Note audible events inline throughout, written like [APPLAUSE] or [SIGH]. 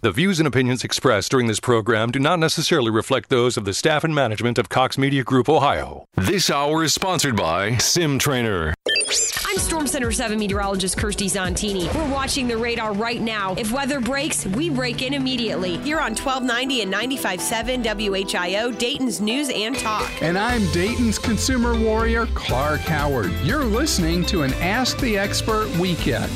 The views and opinions expressed during this program do not necessarily reflect those of the staff and management of Cox Media Group Ohio. This hour is sponsored by Sim Trainer. I'm Storm Center 7 meteorologist Kirstie Zontini. We're watching the radar right now. If weather breaks, we break in immediately. Here on 1290 and 95.7 WHIO, Dayton's News and Talk. And I'm Dayton's consumer warrior, Clark Howard. You're listening to an Ask the Expert weekend.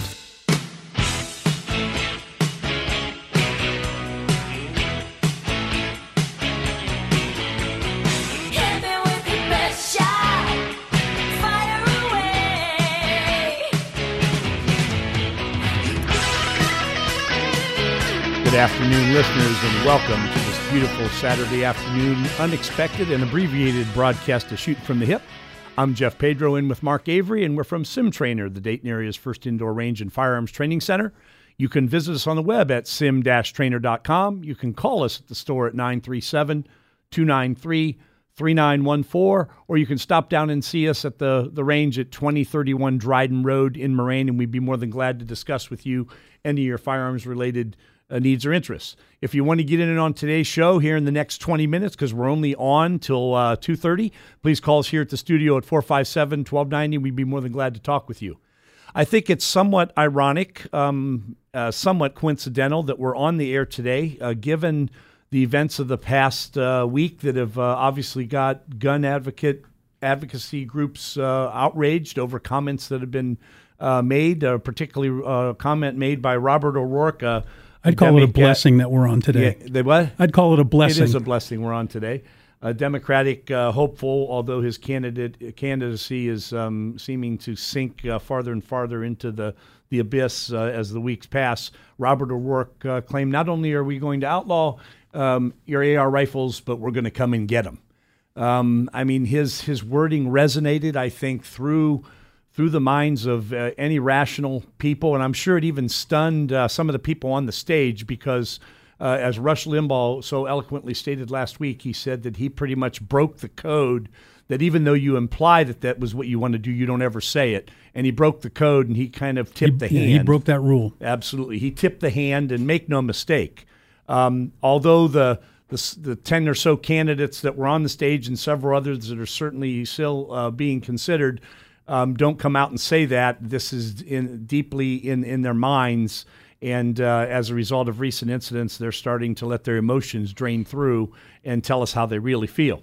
Good afternoon, listeners, and welcome to this beautiful Saturday afternoon, unexpected and abbreviated broadcast of Shoot from the Hip. I'm Jeff Pedro in with Mark Avery, and we're from Sim Trainer, the Dayton area's first indoor range and firearms training center. You can visit us on the web at sim-trainer.com. You can call us at the store at 937 293 3914, or you can stop down and see us at the, the range at 2031 Dryden Road in Moraine, and we'd be more than glad to discuss with you any of your firearms related needs or interests. If you want to get in on today's show here in the next 20 minutes, because we're only on till uh, 2.30, please call us here at the studio at 457-1290. We'd be more than glad to talk with you. I think it's somewhat ironic, um, uh, somewhat coincidental that we're on the air today, uh, given the events of the past uh, week that have uh, obviously got gun advocate advocacy groups outraged over comments that have been made, particularly a comment made by Robert O'Rourke, I'd call it a blessing that we're on today. Yeah, they what? I'd call it a blessing. It is a blessing we're on today. A Democratic uh, hopeful, although his candidate candidacy is um, seeming to sink uh, farther and farther into the the abyss uh, as the weeks pass. Robert O'Rourke uh, claimed not only are we going to outlaw um, your AR rifles, but we're going to come and get them. Um, I mean, his his wording resonated, I think, through through the minds of uh, any rational people. And I'm sure it even stunned uh, some of the people on the stage because, uh, as Rush Limbaugh so eloquently stated last week, he said that he pretty much broke the code. That even though you imply that that was what you want to do, you don't ever say it. And he broke the code and he kind of tipped he, the hand. he broke that rule. Absolutely. He tipped the hand, and make no mistake. Um, although the the, the 10 or so candidates that were on the stage and several others that are certainly still uh, being considered um, don't come out and say that. This is in, deeply in, in their minds. And uh, as a result of recent incidents, they're starting to let their emotions drain through and tell us how they really feel.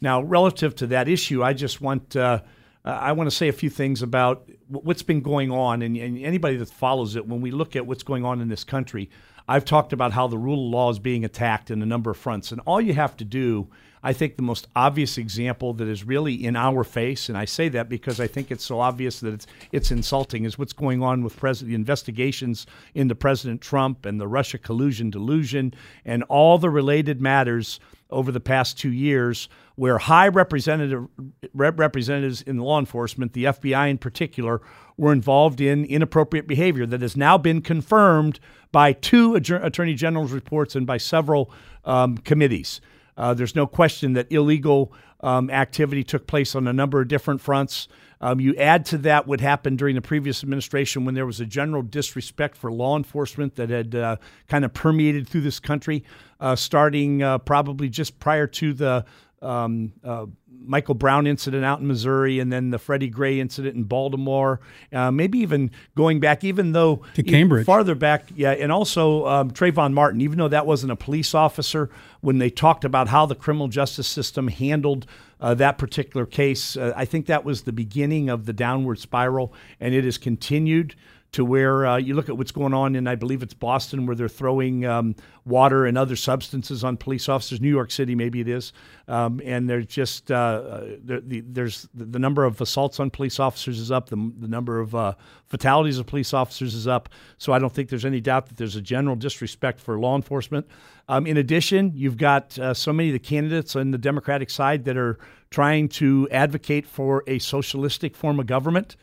Now, relative to that issue, I just want uh, I want to say a few things about what's been going on, and, and, anybody that follows it. When we look at what's going on in this country, I've talked about how the rule of law is being attacked in a number of fronts, and all you have to do I think the most obvious example that is really in our face, and I say that because I think it's so obvious that it's it's insulting, is what's going on with pres- the investigations into President Trump and the Russia collusion delusion and all the related matters over the past two years, where high representative rep- representatives in law enforcement, the FBI in particular, were involved in inappropriate behavior that has now been confirmed by two attorney general's reports and by several um, committees. Uh, there's no question that illegal um, activity took place on a number of different fronts. Um, you add to that what happened during the previous administration when there was a general disrespect for law enforcement that had uh, kind of permeated through this country, uh, starting uh, probably just prior to the um, uh, Michael Brown incident out in Missouri, and then the Freddie Gray incident in Baltimore. Uh, maybe even going back, even though to Cambridge, farther back, yeah, and also um, Trayvon Martin. Even though that wasn't a police officer, when they talked about how the criminal justice system handled uh, that particular case, uh, I think that was the beginning of the downward spiral, and it has continued to where uh, you look at what's going on in, I believe it's Boston, where they're throwing um, water and other substances on police officers. New York City, maybe it is, um, and there's just uh, uh the, there's the number of assaults on police officers is up. The, the number of uh, fatalities of police officers is up. So I don't think there's any doubt that there's a general disrespect for law enforcement. Um, in addition, you've got uh, so many of the candidates on the Democratic side that are trying to advocate for a socialistic form of government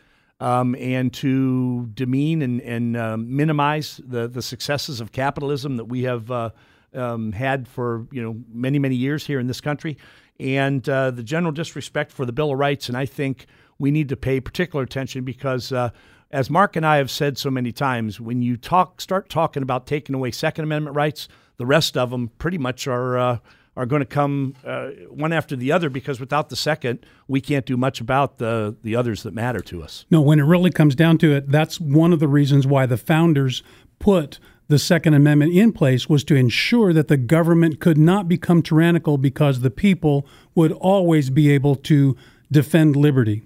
um, and to demean and, and uh, minimize the, the successes of capitalism that we have uh, um, had for you know many many years here in this country, and uh, the general disrespect for the Bill of Rights. And I think we need to pay particular attention because uh, as Mark and I have said so many times, when you talk, start talking about taking away Second Amendment rights, the rest of them pretty much are uh, are going to come uh, one after the other because without the second, we can't do much about the the others that matter to us. No, when it really comes down to it, that's one of the reasons why the founders put the Second Amendment in place was to ensure that the government could not become tyrannical because the people would always be able to defend liberty.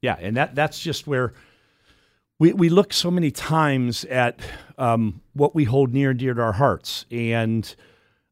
Yeah, and that that's just where we, we look so many times at um, what we hold near and dear to our hearts. And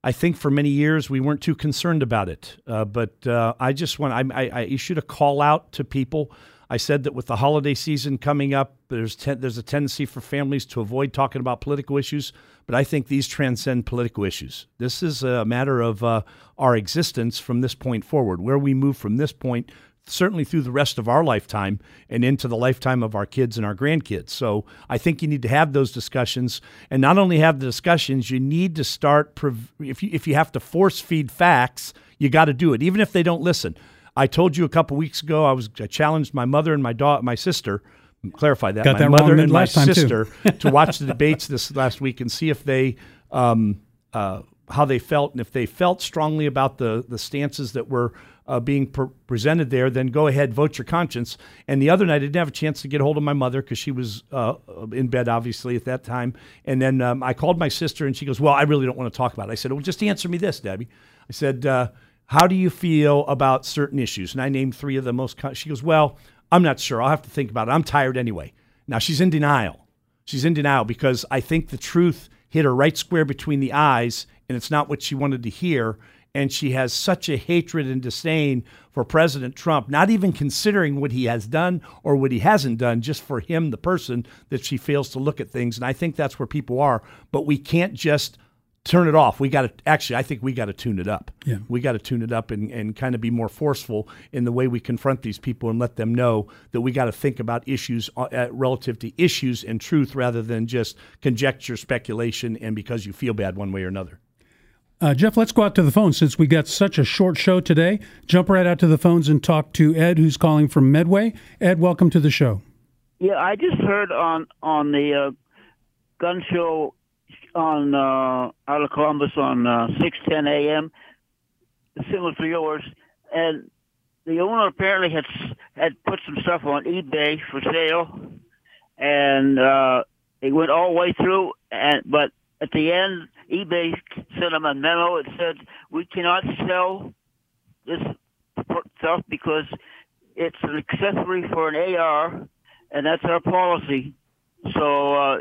I think for many years we weren't too concerned about it. Uh, but uh, I just want, I, I, I, issued a call out to people. I said that with the holiday season coming up, there's, ten, there's a tendency for families to avoid talking about political issues. But I think these transcend political issues. This is a matter of uh, our existence from this point forward. Where we move from this point certainly through the rest of our lifetime and into the lifetime of our kids and our grandkids. So I think you need to have those discussions, and not only have the discussions, you need to start. If you if you have to force feed facts, you got to do it, even if they don't listen. I told you a couple weeks ago I was I challenged my mother and my daughter, my sister. Clarify that got my that mother and my sister to [LAUGHS] watch the debates this last week and see if they. Um, uh, how they felt, and if they felt strongly about the the stances that were uh, being pre- presented there, then go ahead, vote your conscience. And the other night, I didn't have a chance to get hold of my mother because she was uh, in bed, obviously, at that time. And then um, I called my sister, and she goes, Well, I really don't want to talk about it. I said, Well, just answer me this, Debbie. I said, uh, How do you feel about certain issues? And I named three of the most. Con- she goes, Well, I'm not sure. I'll have to think about it. I'm tired anyway. Now, she's in denial. She's in denial because I think the truth hit her right square between the eyes, and it's not what she wanted to hear and she has such a hatred and disdain for President Trump, not even considering what he has done or what he hasn't done, just for him, the person, that she fails to look at things. And I think that's where people are. But we can't just turn it off. We got to actually, I think we got to tune it up. Yeah. We got to tune it up and, and kind of be more forceful in the way we confront these people and let them know that we got to think about issues uh, relative to issues and truth rather than just conjecture, speculation, and because you feel bad one way or another. Uh, Jeff, let's go out to the phone since we got such a short show today. Jump right out to the phones and talk to Ed, who's calling from Medway. Ed, welcome to the show. Yeah, I just heard on on the uh, gun show on uh, out of Columbus on uh, six ten a.m. similar to yours, and the owner apparently had had put some stuff on eBay for sale, and uh, it went all the way through, and but at the end eBay sent them a memo. It said we cannot sell this stuff because it's an accessory for an AR, and that's our policy. So uh,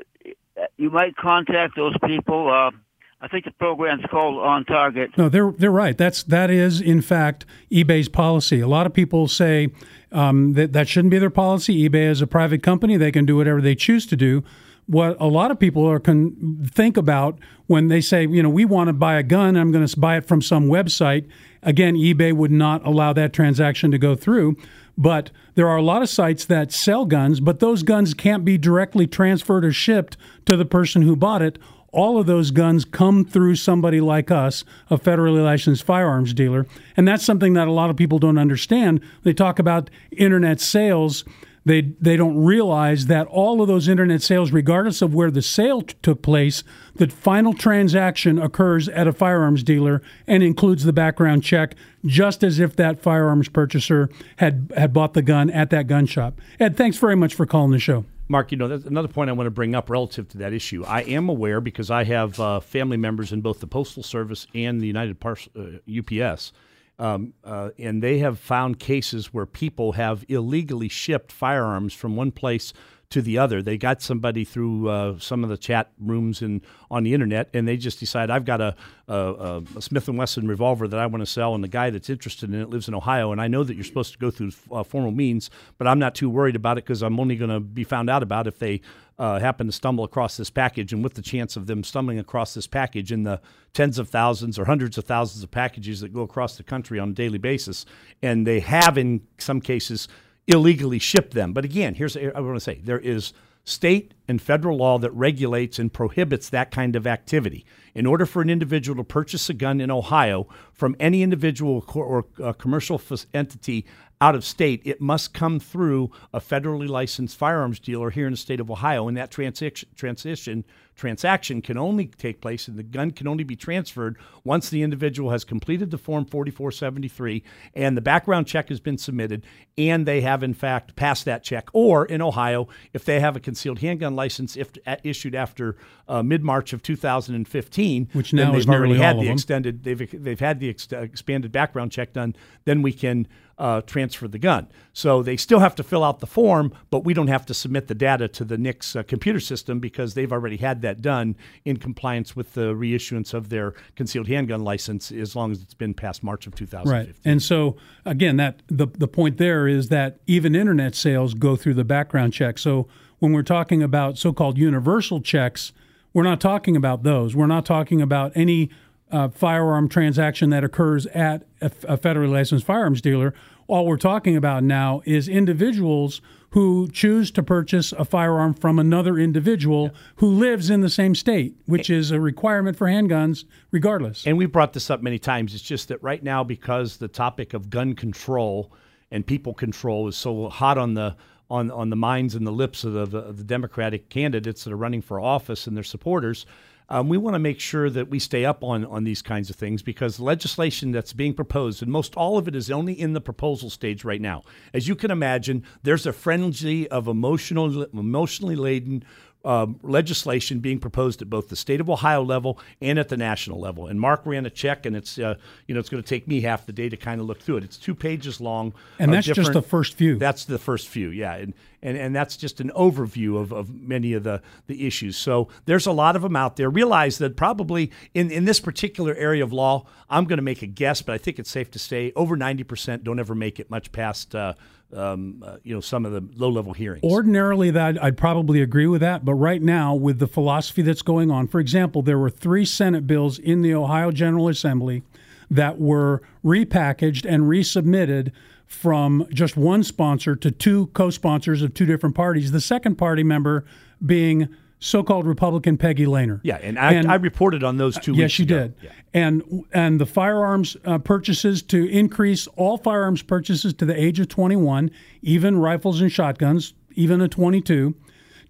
you might contact those people. Uh, I think the program's called On Target. No, they're they're right. That's that is in fact eBay's policy. A lot of people say um, that that shouldn't be their policy. eBay is a private company; they can do whatever they choose to do what a lot of people are can think about when they say, you know, we want to buy a gun, I'm going to buy it from some website. Again, eBay would not allow that transaction to go through. But there are a lot of sites that sell guns, but those guns can't be directly transferred or shipped to the person who bought it. All of those guns come through somebody like us, a federally licensed firearms dealer. And that's something that a lot of people don't understand. They talk about internet sales they they don't realize that all of those internet sales, regardless of where the sale t- took place, the final transaction occurs at a firearms dealer and includes the background check, just as if that firearms purchaser had had bought the gun at that gun shop. Ed, thanks very much for calling the show. Mark, you know, that's another point I want to bring up relative to that issue. I am aware because I have uh, family members in both the Postal Service and the United Pars- uh, UPS um, uh, and they have found cases where people have illegally shipped firearms from one place to the other. They got somebody through uh, some of the chat rooms and on the internet, and they just decide I've got a, a, a Smith and Wesson revolver that I want to sell, and the guy that's interested in it lives in Ohio, and I know that you're supposed to go through uh, formal means, but I'm not too worried about it because I'm only going to be found out about if they uh, happen to stumble across this package, and with the chance of them stumbling across this package in the tens of thousands or hundreds of thousands of packages that go across the country on a daily basis, and they have in some cases illegally shipped them. But again, here's I want to say there is state and federal law that regulates and prohibits that kind of activity. In order for an individual to purchase a gun in Ohio from any individual or commercial entity out of state, it must come through a federally licensed firearms dealer here in the state of Ohio, and that transition transition transaction can only take place and the gun can only be transferred once the individual has completed the form 4473 and the background check has been submitted and they have in fact passed that check or in ohio if they have a concealed handgun license if issued after uh, mid-march of 2015 which now they've is already had all of the extended they've, they've had the ex- expanded background check done then we can uh, transfer the gun. So they still have to fill out the form, but we don't have to submit the data to the NICS uh, computer system because they've already had that done in compliance with the reissuance of their concealed handgun license as long as it's been past March of 2015. Right. And so again, that the the point there is that even internet sales go through the background check. So when we're talking about so-called universal checks, we're not talking about those. We're not talking about any uh, firearm transaction that occurs at a, a federally licensed firearms dealer. All we're talking about now is individuals who choose to purchase a firearm from another individual who lives in the same state, which is a requirement for handguns, regardless. And we've brought this up many times. It's just that right now, because the topic of gun control and people control is so hot on the on on the minds and the lips of the, of the Democratic candidates that are running for office and their supporters, um, we want to make sure that we stay up on, on these kinds of things because legislation that's being proposed, and most all of it is only in the proposal stage right now. As you can imagine, there's a frenzy of emotional, emotionally laden um, legislation being proposed at both the state of Ohio level and at the national level. And Mark ran a check, and it's uh, you know it's going to take me half the day to kind of look through it. It's two pages long, and that's just the first few. That's the first few, yeah, and and, and that's just an overview of, of many of the the issues. So there's a lot of them out there. Realize that probably in in this particular area of law, I'm going to make a guess, but I think it's safe to say over 90 percent don't ever make it much past. Uh, um, uh, you know some of the low level hearings. Ordinarily, that I'd probably agree with that, but right now, with the philosophy that's going on, for example, there were three Senate bills in the Ohio General Assembly that were repackaged and resubmitted from just one sponsor to two co-sponsors of two different parties. The second party member being so-called Republican Peggy Lehner. yeah, and I, I reported on those two. Yes, weeks you ago. did. Yeah. And and the firearms uh, purchases to increase all firearms purchases to the age of 21, even rifles and shotguns, even a 22,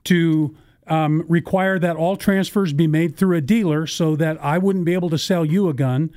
to um, require that all transfers be made through a dealer so that I wouldn't be able to sell you a gun.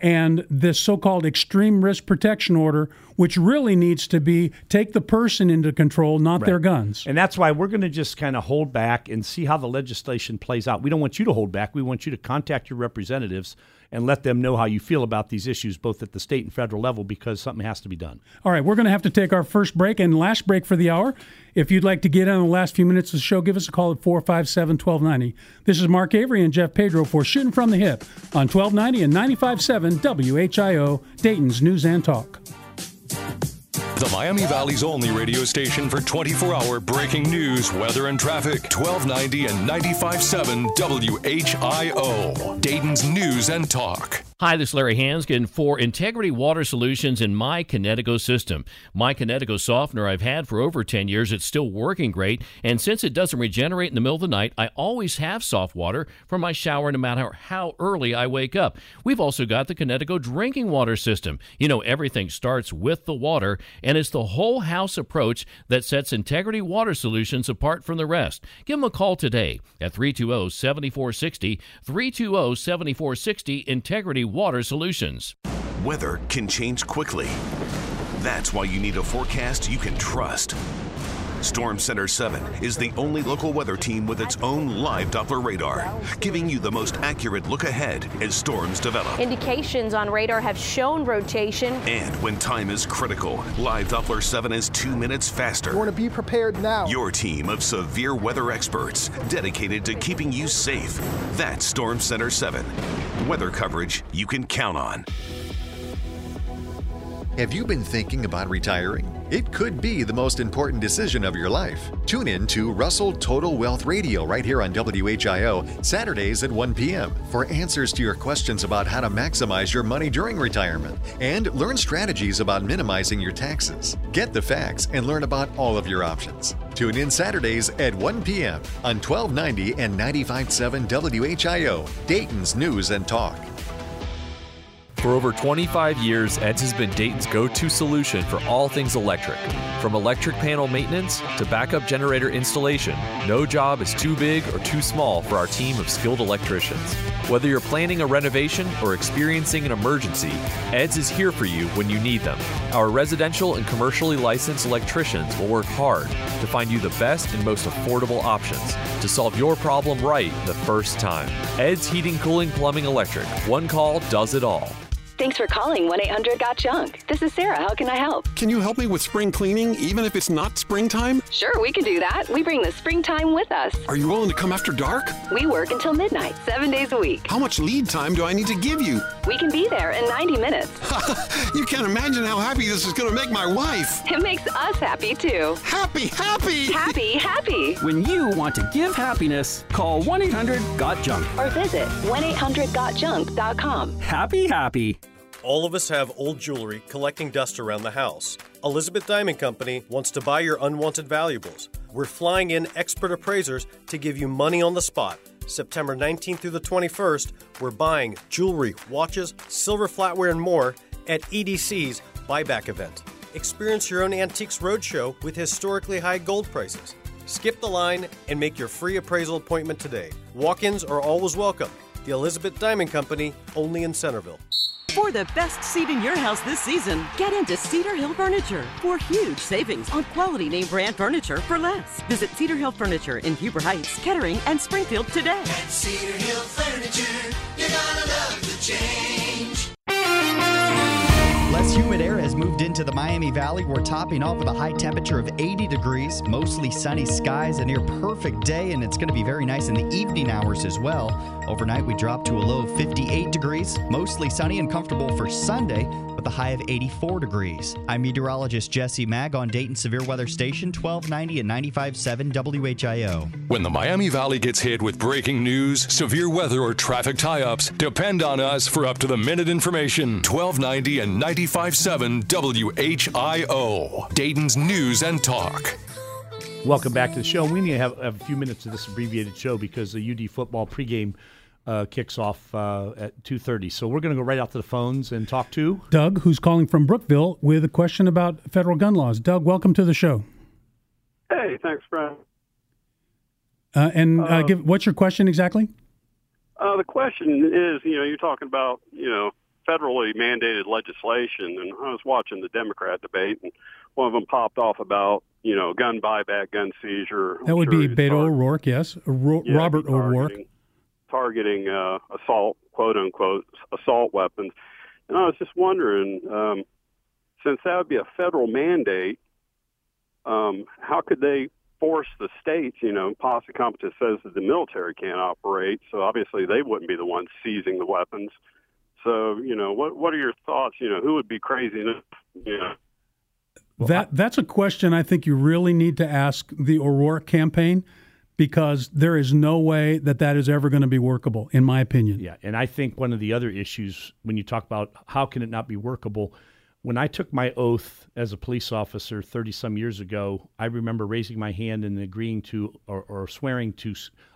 And this so called extreme risk protection order, which really needs to be take the person into control, not their guns. And that's why we're going to just kind of hold back and see how the legislation plays out. We don't want you to hold back. We want you to contact your representatives and let them know how you feel about these issues, both at the state and federal level, because something has to be done. All right, we're going to have to take our first break and last break for the hour. If you'd like to get in on the last few minutes of the show, give us a call at 457 1290. This is Mark Avery and Jeff Pedro for Shooting from the Hip on 1290 and 95.7 WHIO, Dayton's News and Talk. The Miami Valley's only radio station for 24 hour breaking news, weather, and traffic. 1290 and 95.7 WHIO. Dayton's News and Talk. Hi, this is Larry Hansgen for Integrity Water Solutions in My Kinetico system. My Kinetico softener I've had for over 10 years. It's still working great. And since it doesn't regenerate in the middle of the night, I always have soft water for my shower no matter how early I wake up. We've also got the Kinetico drinking water system. You know, everything starts with the water, and it's the whole house approach that sets Integrity Water Solutions apart from the rest. Give them a call today at 320 7460. 320 7460 Integrity Water Solutions. Weather can change quickly. That's why you need a forecast you can trust. Storm Center 7 is the only local weather team with its own live Doppler radar, giving you the most accurate look ahead as storms develop. Indications on radar have shown rotation. And when time is critical, Live Doppler 7 is two minutes faster. You want to be prepared now. Your team of severe weather experts dedicated to keeping you safe. That's Storm Center 7. Weather coverage you can count on. Have you been thinking about retiring? It could be the most important decision of your life. Tune in to Russell Total Wealth Radio right here on WHIO, Saturdays at 1 p.m. for answers to your questions about how to maximize your money during retirement and learn strategies about minimizing your taxes. Get the facts and learn about all of your options. Tune in Saturdays at 1 p.m. on 1290 and 95.7 WHIO, Dayton's News and Talk. For over 25 years, Ed's has been Dayton's go to solution for all things electric. From electric panel maintenance to backup generator installation, no job is too big or too small for our team of skilled electricians. Whether you're planning a renovation or experiencing an emergency, Ed's is here for you when you need them. Our residential and commercially licensed electricians will work hard to find you the best and most affordable options to solve your problem right the first time. Ed's Heating, Cooling, Plumbing, Electric. One call does it all. Thanks for calling 1 800 Got Junk. This is Sarah. How can I help? Can you help me with spring cleaning, even if it's not springtime? Sure, we can do that. We bring the springtime with us. Are you willing to come after dark? We work until midnight, seven days a week. How much lead time do I need to give you? We can be there in 90 minutes. [LAUGHS] you can't imagine how happy this is going to make my wife. It makes us happy too. Happy, happy! Happy, [LAUGHS] happy! When you want to give happiness, call 1 800 Got Junk. Or visit 1 800 GotJunk.com. Happy, happy. All of us have old jewelry collecting dust around the house. Elizabeth Diamond Company wants to buy your unwanted valuables. We're flying in expert appraisers to give you money on the spot. September 19th through the 21st, we're buying jewelry, watches, silver flatware, and more at EDC's buyback event. Experience your own Antiques Roadshow with historically high gold prices. Skip the line and make your free appraisal appointment today. Walk ins are always welcome. The Elizabeth Diamond Company, only in Centerville. For the best seat in your house this season, get into Cedar Hill Furniture for huge savings on quality name brand furniture for less. Visit Cedar Hill Furniture in Huber Heights, Kettering, and Springfield today. At Cedar Hill Furniture, you're gonna love the change. Less humid air has moved into the Miami Valley. We're topping off with a high temperature of 80 degrees, mostly sunny skies, a near perfect day, and it's going to be very nice in the evening hours as well. Overnight, we drop to a low of 58 degrees, mostly sunny and comfortable for Sunday with a high of 84 degrees. I'm meteorologist Jesse Maag on Dayton Severe Weather Station 1290 and 95.7 WHIO. When the Miami Valley gets hit with breaking news, severe weather, or traffic tie ups, depend on us for up to the minute information. 1290 and 95.7 WHIO. Dayton's News and Talk. Welcome back to the show. We need to have, have a few minutes of this abbreviated show because the UD football pregame uh, kicks off uh, at 2.30. So we're going to go right out to the phones and talk to... Doug, who's calling from Brookville with a question about federal gun laws. Doug, welcome to the show. Hey, thanks, Brian. Uh, and uh, give, what's your question exactly? Uh, the question is, you know, you're talking about, you know, federally mandated legislation, and I was watching the Democrat debate, and one of them popped off about, you know, gun buyback, gun seizure. That would sure be Beto O'Rourke, yes, Ro- Yeah, Robert targeting- O'Rourke. Targeting uh, assault, quote unquote, assault weapons. And I was just wondering, um, since that would be a federal mandate, um, how could they force the states? You know, Posse Comitatus says that the military can't operate, so obviously they wouldn't be the ones seizing the weapons. So, you know, what what are your thoughts? You know, who would be crazy enough? You know, that that's a question I think you really need to ask the Aurora campaign because there is no way that that is ever going to be workable, in my opinion. Yeah, and I think one of the other issues when you talk about how can it not be workable, when I took my oath as a police officer 30 some years ago, I remember raising my hand and agreeing to or, or swearing to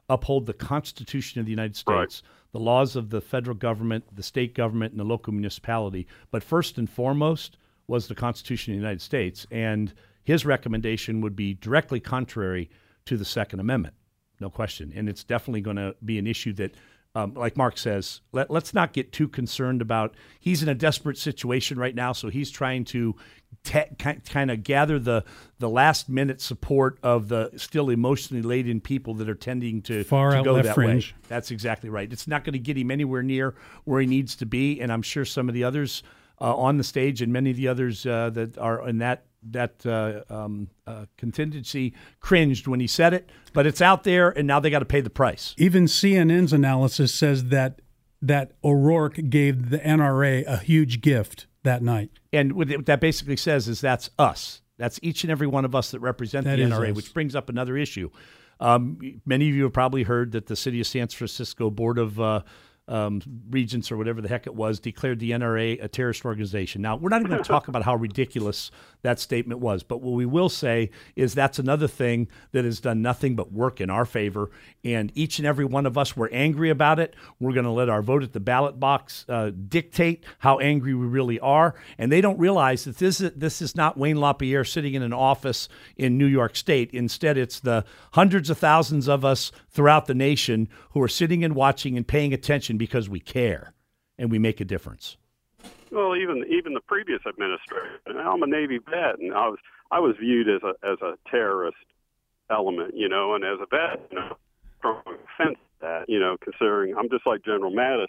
uphold the Constitution of the United States, the laws of the federal government, the state government, and the local municipality. But first and foremost was the Constitution of the United States. And his recommendation would be directly contrary to the Second Amendment, no question. And it's definitely going to be an issue that, um, like Mark says, let, let's not get too concerned about. He's in a desperate situation right now, so he's trying to te- kind of gather the the last minute support of the still emotionally laden people that are tending to, Far to out go left that fringe. way. That's exactly right. It's not going to get him anywhere near where he needs to be, and I'm sure some of the others uh, on the stage and many of the others uh, that are in that that uh, um, uh, contingency cringed when he said it. But it's out there, and now they got to pay the price. Even CNN's analysis says that that O'Rourke gave the NRA a huge gift that night. And what that basically says is that's us. That's each and every one of us that represent That the NRA, us. which brings up another issue. Um, many of you have probably heard that the city of San Francisco Board of uh, um, Regents or whatever the heck it was declared the NRA a terrorist organization. Now, we're not even going to talk about how ridiculous that statement was, but what we will say is that's another thing that has done nothing but work in our favor. And each and every one of us, we're angry about it. We're going to let our vote at the ballot box uh, dictate how angry we really are. And they don't realize that this is, this is not Wayne LaPierre sitting in an office in New York State. Instead, it's the hundreds of thousands of us throughout the nation who are sitting and watching and paying attention because we care and we make a difference. Well, even even the previous administration. I'm a Navy vet, and I was I was viewed as a as a terrorist element, you know, and as a vet, you know, strong offense that, you know, considering I'm just like General Mattis.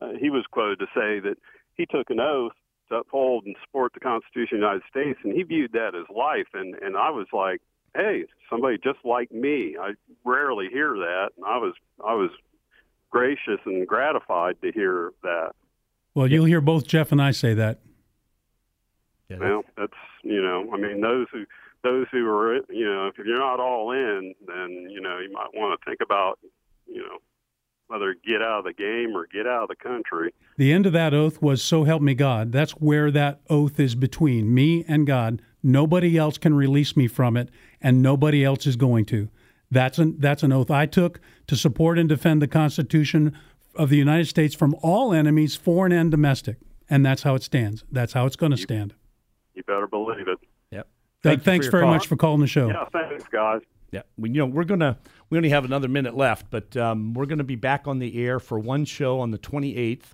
Uh, he was quoted to say that he took an oath to uphold and support the Constitution of the United States, and he viewed that as life. And and I was like, hey, somebody just like me. I rarely hear that, and I was I was gracious and gratified to hear that. Well, you'll hear both Jeff and I say that. Yeah, Well, that's you know, I mean, those who those who are you know, if you're not all in, then you know you might want to think about you know whether get out of the game or get out of the country. The end of that oath was so help me God. That's where that oath is between me and God. Nobody else can release me from it, and nobody else is going to. That's an that's an oath I took to support and defend the Constitution of the United States from all enemies, foreign and domestic. And that's how it stands. That's how it's going to stand. You better believe it. Yep. Doug, thanks very much for calling the show. Yeah, thanks, guys. Yeah, we, you know we're gonna we only have another minute left, but um, we're gonna be back on the air for one show on the 28th,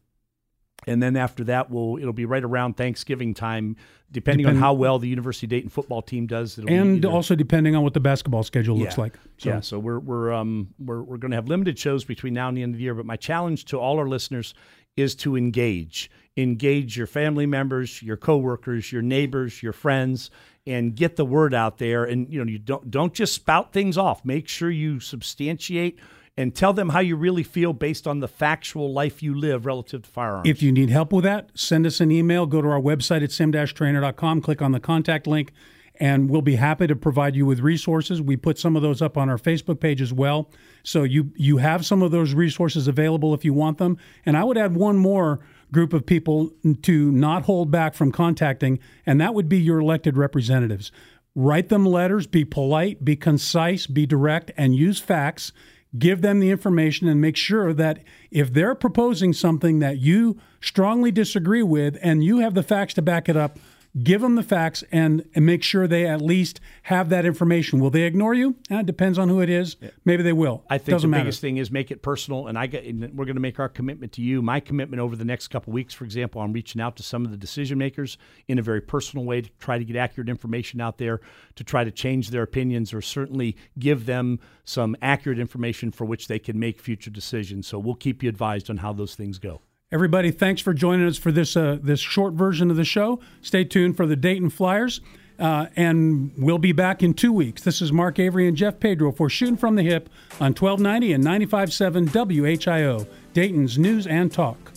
and then after that, we'll it'll be right around Thanksgiving time, depending on how well the University of Dayton football team does. It'll And also depending on what the basketball schedule looks Yeah. like. So Yeah, so we're we're um we're we're going to have limited shows between now and the end of the year. But my challenge to all our listeners is to engage, engage your family members, your coworkers, your neighbors, your friends, and get the word out there. And you know, you don't don't just spout things off. Make sure you substantiate and tell them how you really feel based on the factual life you live relative to firearms. If you need help with that, send us an email. Go to our website at sim-trainer.com, click on the contact link, and we'll be happy to provide you with resources. We put some of those up on our Facebook page as well. So you you have some of those resources available if you want them. And I would add one more group of people to not hold back from contacting, and that would be your elected representatives. Write them letters, be polite, be concise, be direct, and use facts give them the information and make sure that if they're proposing something that you strongly disagree with and you have the facts to back it up, give them the facts and, and make sure they at least have that information. Will they ignore you? Eh, it depends on who it is. Maybe they will. I think Doesn't the matter. biggest thing is make it personal, and I get. And we're going to make our commitment to you. My commitment over the next couple weeks, for example, I'm reaching out to some of the decision makers in a very personal way to try to get accurate information out there, to try to change their opinions, or certainly give them some accurate information for which they can make future decisions. So we'll keep you advised on how those things go. Everybody, thanks for joining us for this uh, this short version of the show. Stay tuned for the Dayton Flyers, uh, and we'll be back in two weeks. This is Mark Avery and Jeff Pedro for Shooting from the Hip on 1290 and 95.7 WHIO, Dayton's News and Talk.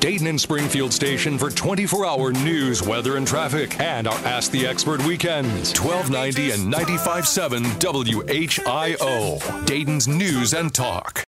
Dayton and Springfield station for 24 hour news, weather, and traffic, and our Ask the Expert weekends. 1290 and 95.7 WHIO. Dayton's News and Talk.